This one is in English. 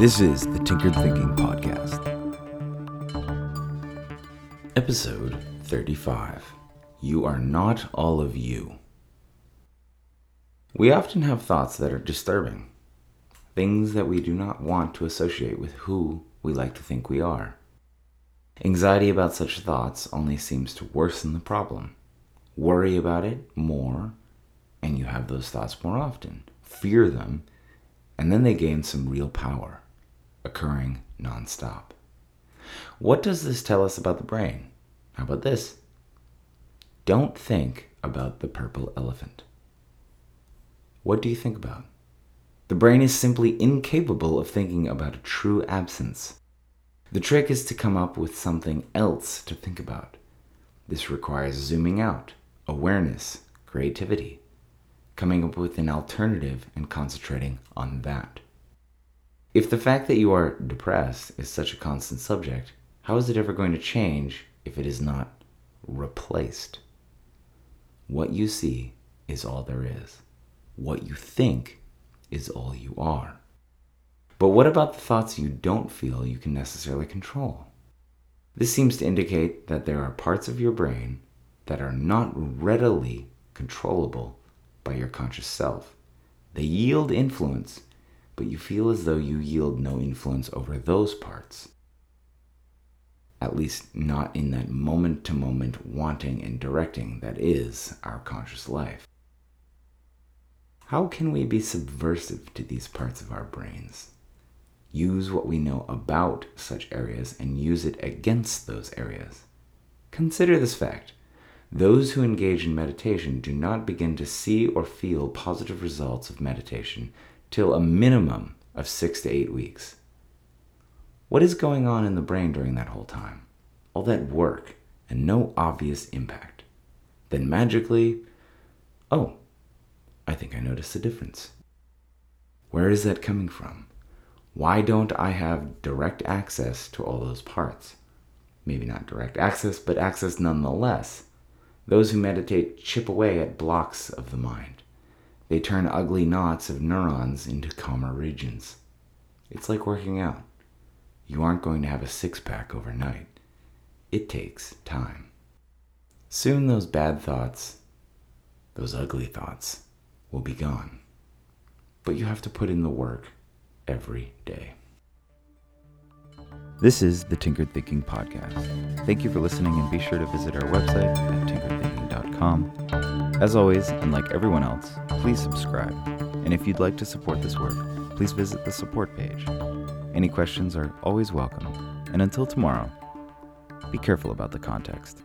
This is the Tinkered Thinking Podcast. Episode 35 You Are Not All of You. We often have thoughts that are disturbing, things that we do not want to associate with who we like to think we are. Anxiety about such thoughts only seems to worsen the problem. Worry about it more, and you have those thoughts more often. Fear them, and then they gain some real power, occurring nonstop. What does this tell us about the brain? How about this? Don't think about the purple elephant. What do you think about? The brain is simply incapable of thinking about a true absence. The trick is to come up with something else to think about. This requires zooming out, awareness, creativity, coming up with an alternative and concentrating on that. If the fact that you are depressed is such a constant subject, how is it ever going to change if it is not replaced? What you see is all there is. What you think is all you are. But what about the thoughts you don't feel you can necessarily control? This seems to indicate that there are parts of your brain that are not readily controllable by your conscious self. They yield influence, but you feel as though you yield no influence over those parts. At least, not in that moment to moment wanting and directing that is our conscious life. How can we be subversive to these parts of our brains? Use what we know about such areas and use it against those areas. Consider this fact those who engage in meditation do not begin to see or feel positive results of meditation till a minimum of six to eight weeks. What is going on in the brain during that whole time? All that work and no obvious impact. Then magically, oh, I think I noticed a difference. Where is that coming from? Why don't I have direct access to all those parts? Maybe not direct access, but access nonetheless. Those who meditate chip away at blocks of the mind. They turn ugly knots of neurons into calmer regions. It's like working out. You aren't going to have a six pack overnight. It takes time. Soon those bad thoughts, those ugly thoughts, will be gone. But you have to put in the work every day. This is the Tinkered Thinking Podcast. Thank you for listening and be sure to visit our website at tinkeredthinking.com. As always, and like everyone else, please subscribe. And if you'd like to support this work, please visit the support page. Any questions are always welcome. And until tomorrow, be careful about the context.